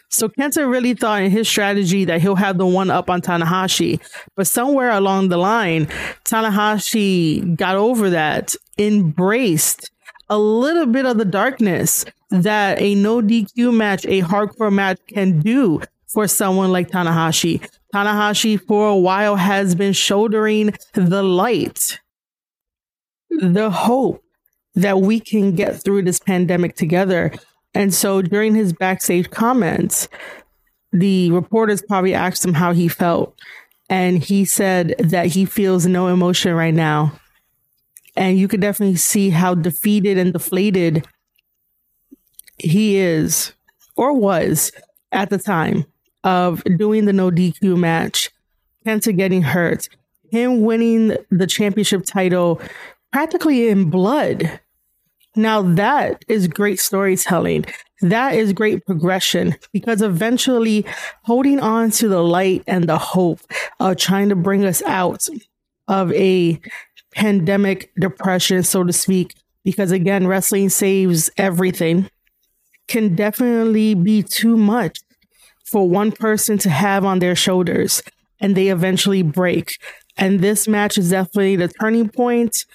So Kenta really thought in his strategy that he'll have the one up on Tanahashi. But somewhere along the line, Tanahashi got over that, embraced a little bit of the darkness that a no DQ match, a hardcore match can do for someone like Tanahashi. Tanahashi for a while has been shouldering the light, the hope that we can get through this pandemic together. And so during his backstage comments, the reporters probably asked him how he felt. And he said that he feels no emotion right now and you could definitely see how defeated and deflated he is or was at the time of doing the no DQ match, Kenta getting hurt, him winning the championship title practically in blood. Now that is great storytelling. That is great progression because eventually holding on to the light and the hope of trying to bring us out of a pandemic depression, so to speak, because again, wrestling saves everything, can definitely be too much for one person to have on their shoulders and they eventually break. And this match is definitely the turning point.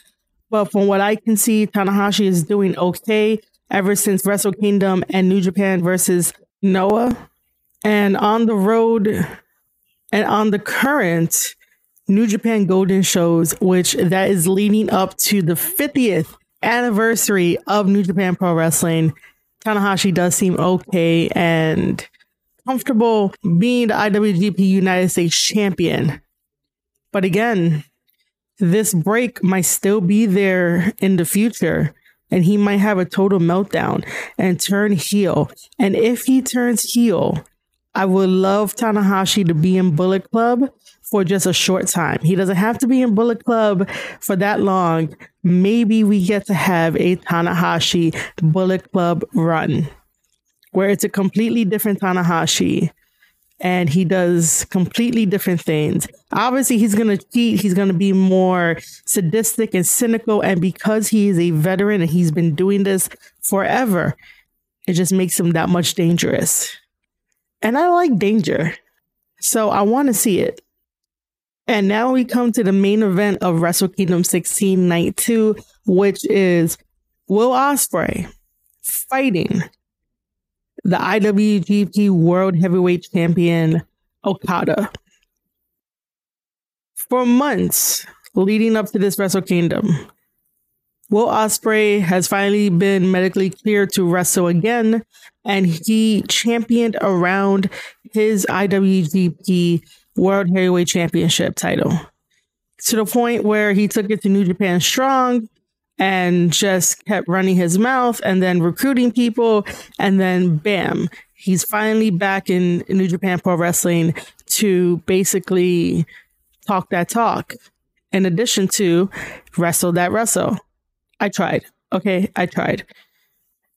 But from what I can see, Tanahashi is doing okay ever since Wrestle Kingdom and New Japan versus Noah. And on the road and on the current New Japan Golden shows, which that is leading up to the 50th anniversary of New Japan Pro Wrestling. Tanahashi does seem okay and comfortable being the IWGP United States champion. But again, this break might still be there in the future and he might have a total meltdown and turn heel. And if he turns heel, I would love Tanahashi to be in Bullet Club for just a short time. He doesn't have to be in Bullet Club for that long. Maybe we get to have a Tanahashi Bullet Club run where it's a completely different Tanahashi and he does completely different things. Obviously, he's going to cheat. He's going to be more sadistic and cynical. And because he is a veteran and he's been doing this forever, it just makes him that much dangerous. And I like danger. So I want to see it. And now we come to the main event of Wrestle Kingdom 16 Night 2, which is Will Ospreay fighting the IWGP World Heavyweight Champion Okada. For months leading up to this Wrestle Kingdom, Will Ospreay has finally been medically cleared to wrestle again, and he championed around his IWGP World Heavyweight Championship title to the point where he took it to New Japan Strong and just kept running his mouth and then recruiting people, and then bam, he's finally back in New Japan Pro Wrestling to basically talk that talk. In addition to wrestle that wrestle. I tried. Okay, I tried.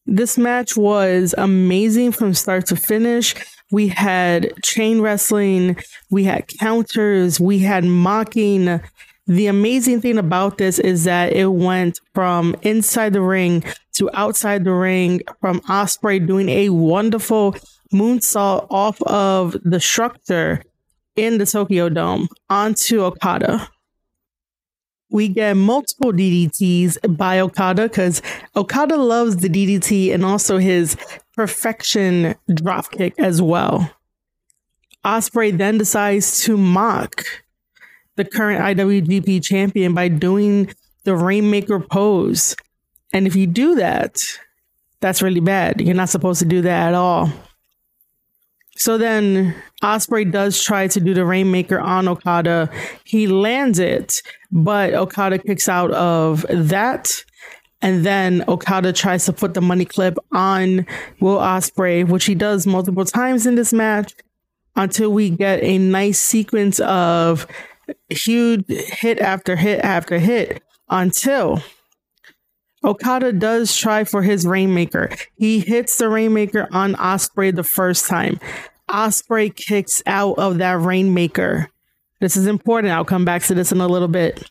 This match was amazing from start to finish. We had chain wrestling, we had counters, we had mocking. The amazing thing about this is that it went from inside the ring to outside the ring, from Ospreay doing a wonderful moonsault off of the structure in the Tokyo Dome onto Okada we get multiple DDTs by Okada because Okada loves the DDT and also his perfection dropkick as well. Ospreay then decides to mock the current IWGP champion by doing the Rainmaker pose. And if you do that, that's really bad. You're not supposed to do that at all. So then Ospreay does try to do the Rainmaker on Okada. He lands it, but Okada kicks out of that. And then Okada tries to put the money clip on Will Ospreay, which he does multiple times in this match until we get a nice sequence of huge hit after hit after hit until Okada does try for his Rainmaker. He hits the Rainmaker on Ospreay the first time. Ospreay kicks out of that Rainmaker. This is important. I'll come back to this in a little bit.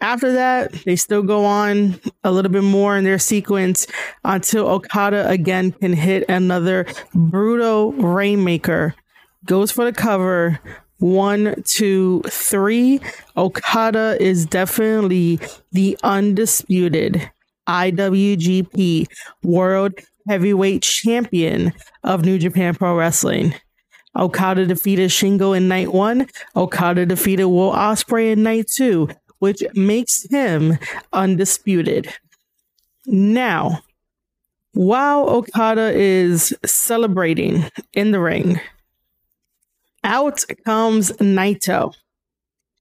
After that, they still go on a little bit more in their sequence until Okada again can hit another brutal Rainmaker. Goes for the cover, one, two, three. Okada is definitely the undisputed IWGP World Heavyweight Champion of New Japan Pro Wrestling. Okada defeated Shingo in night one. Okada defeated Will Ospreay in night two, which makes him undisputed. Now, while Okada is celebrating in the ring, out comes Naito.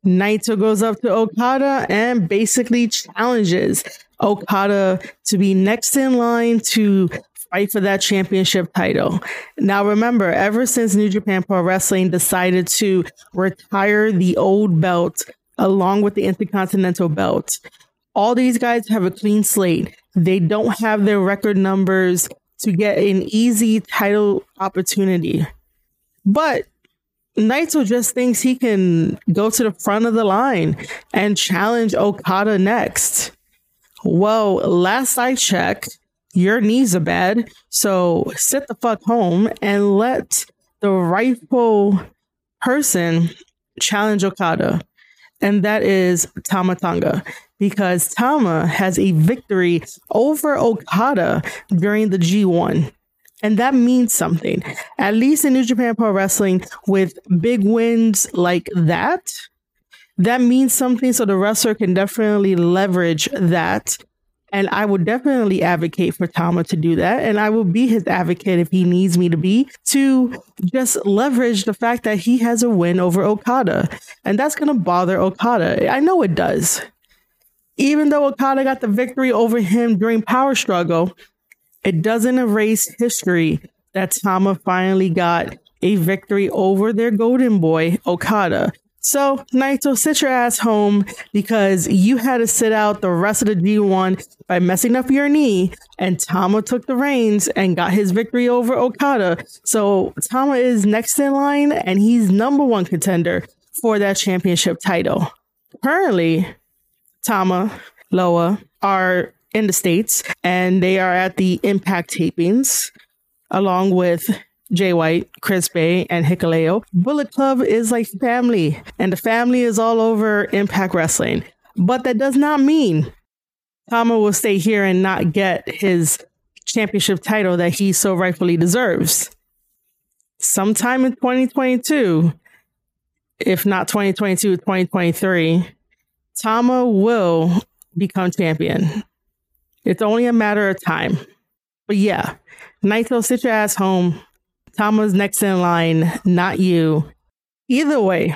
Naito goes up to Okada and basically challenges Okada to be next in line to fight for that championship title. Now, remember, ever since New Japan Pro Wrestling decided to retire the old belt along with the Intercontinental belt, all these guys have a clean slate. They don't have their record numbers to get an easy title opportunity. But Naito just thinks he can go to the front of the line and challenge Okada next. Well, last I checked, your knees are bad, so sit the fuck home and let the rightful person challenge Okada. And that is Tama Tonga because Tama has a victory over Okada during the G1. And that means something. At least in New Japan Pro Wrestling, with big wins like that, that means something. So the wrestler can definitely leverage that. And I would definitely advocate for Tama to do that. And I will be his advocate if he needs me to be to just leverage the fact that he has a win over Okada. And that's going to bother Okada. I know it does. Even though Okada got the victory over him during Power Struggle, it doesn't erase history that Tama finally got a victory over their golden boy, Okada. So, Naito, sit your ass home because you had to sit out the rest of the G1 by messing up your knee, and Tama took the reins and got his victory over Okada. So, Tama is next in line, and he's number one contender for that championship title. Currently, Tama, Loa are in the States and they are at the Impact tapings along with Jay White, Chris Bey, and Hikuleo. Bullet Club is like family, and the family is all over Impact Wrestling. But that does not mean Tama will stay here and not get his championship title that he so rightfully deserves. Sometime in 2022, if not 2022, 2023, Tama will become champion. It's only a matter of time. But yeah, Naito, sit your ass home. Tama's next in line, not you. Either way,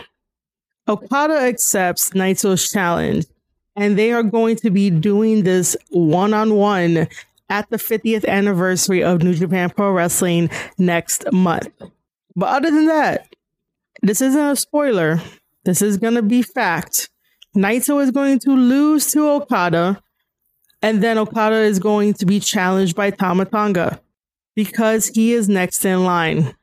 Okada accepts Naito's challenge, and they are going to be doing this one on one at the 50th anniversary of New Japan Pro Wrestling next month. But other than that, this isn't a spoiler. This is going to be fact. Naito is going to lose to Okada, and then Okada is going to be challenged by Tama Tonga because he is next in line.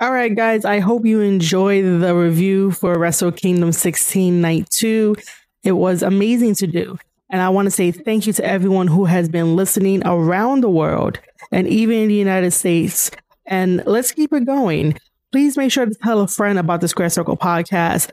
All right, guys, I hope you enjoyed the review for Wrestle Kingdom 16 Night 2. It was amazing to do. And I want to say thank you to everyone who has been listening around the world and even in the United States. And let's keep it going. Please make sure to tell a friend about the Square Circle podcast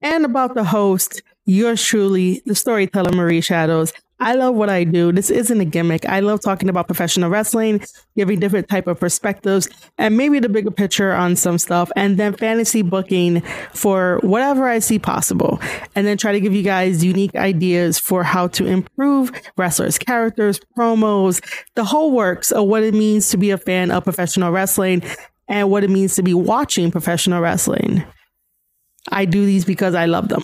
and about the host, yours truly, the storyteller Marie Shadows. I love what I do. This isn't a gimmick. I love talking about professional wrestling, giving different type of perspectives and maybe the bigger picture on some stuff and then fantasy booking for whatever I see possible. And then try to give you guys unique ideas for how to improve wrestlers, characters, promos, the whole works of what it means to be a fan of professional wrestling and what it means to be watching professional wrestling. I do these because I love them.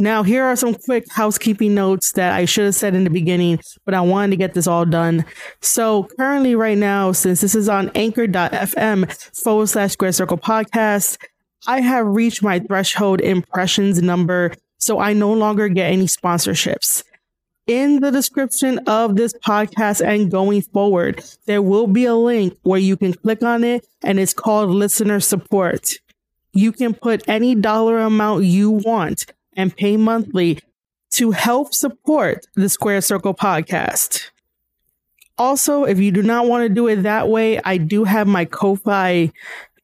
Now, here are some quick housekeeping notes that I should have said in the beginning, but I wanted to get this all done. So, currently, right now, since this is on anchor.fm forward slash square circle podcast, I have reached my threshold impressions number, so I no longer get any sponsorships. In the description of this podcast and going forward, there will be a link where you can click on it and it's called listener support. You can put any dollar amount you want and pay monthly to help support the Square Circle podcast. Also, if you do not want to do it that way, I do have my Ko-Fi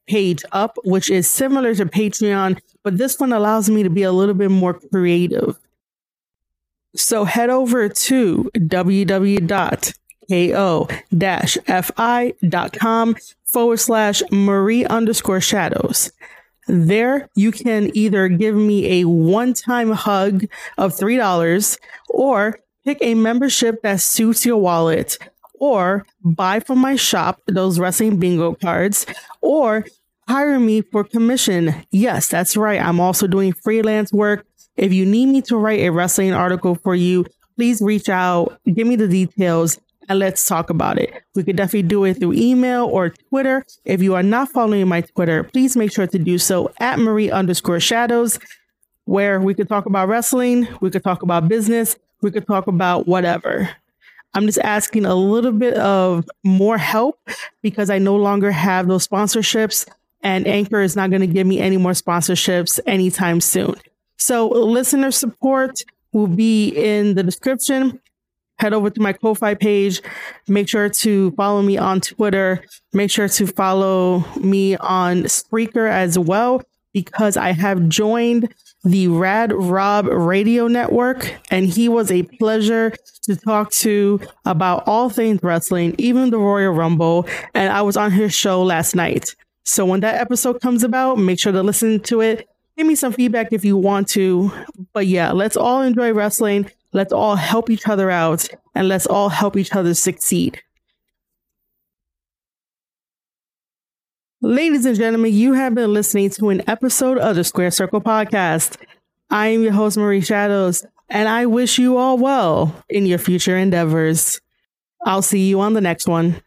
page up, which is similar to Patreon, but this one allows me to be a little bit more creative. So head over to www.ko-fi.com forward slash Marie underscore shadows. There, you can either give me a one time hug of $3 or pick a membership that suits your wallet or buy from my shop those wrestling bingo cards or hire me for commission. Yes, that's right. I'm also doing freelance work. If you need me to write a wrestling article for you, please reach out, give me the details, and let's talk about it. We could definitely do it through email or Twitter. If you are not following my Twitter, please make sure to do so at Marie underscore shadows, where we could talk about wrestling, we could talk about business, we could talk about whatever. I'm just asking a little bit of more help because I no longer have those sponsorships and Anchor is not going to give me any more sponsorships anytime soon. So listener support will be in the description head over to my Ko-Fi page. Make sure to follow me on Twitter. Make sure to follow me on Spreaker as well, because I have joined the Rad Rob Radio Network, and he was a pleasure to talk to about all things wrestling, even the Royal Rumble. And I was on his show last night. So when that episode comes about, make sure to listen to it. Give me some feedback if you want to. But yeah, let's all enjoy wrestling. Let's all help each other out and let's all help each other succeed. Ladies and gentlemen, you have been listening to an episode of the Square Circle Podcast. I am your host, Marie Shadows, and I wish you all well in your future endeavors. I'll see you on the next one.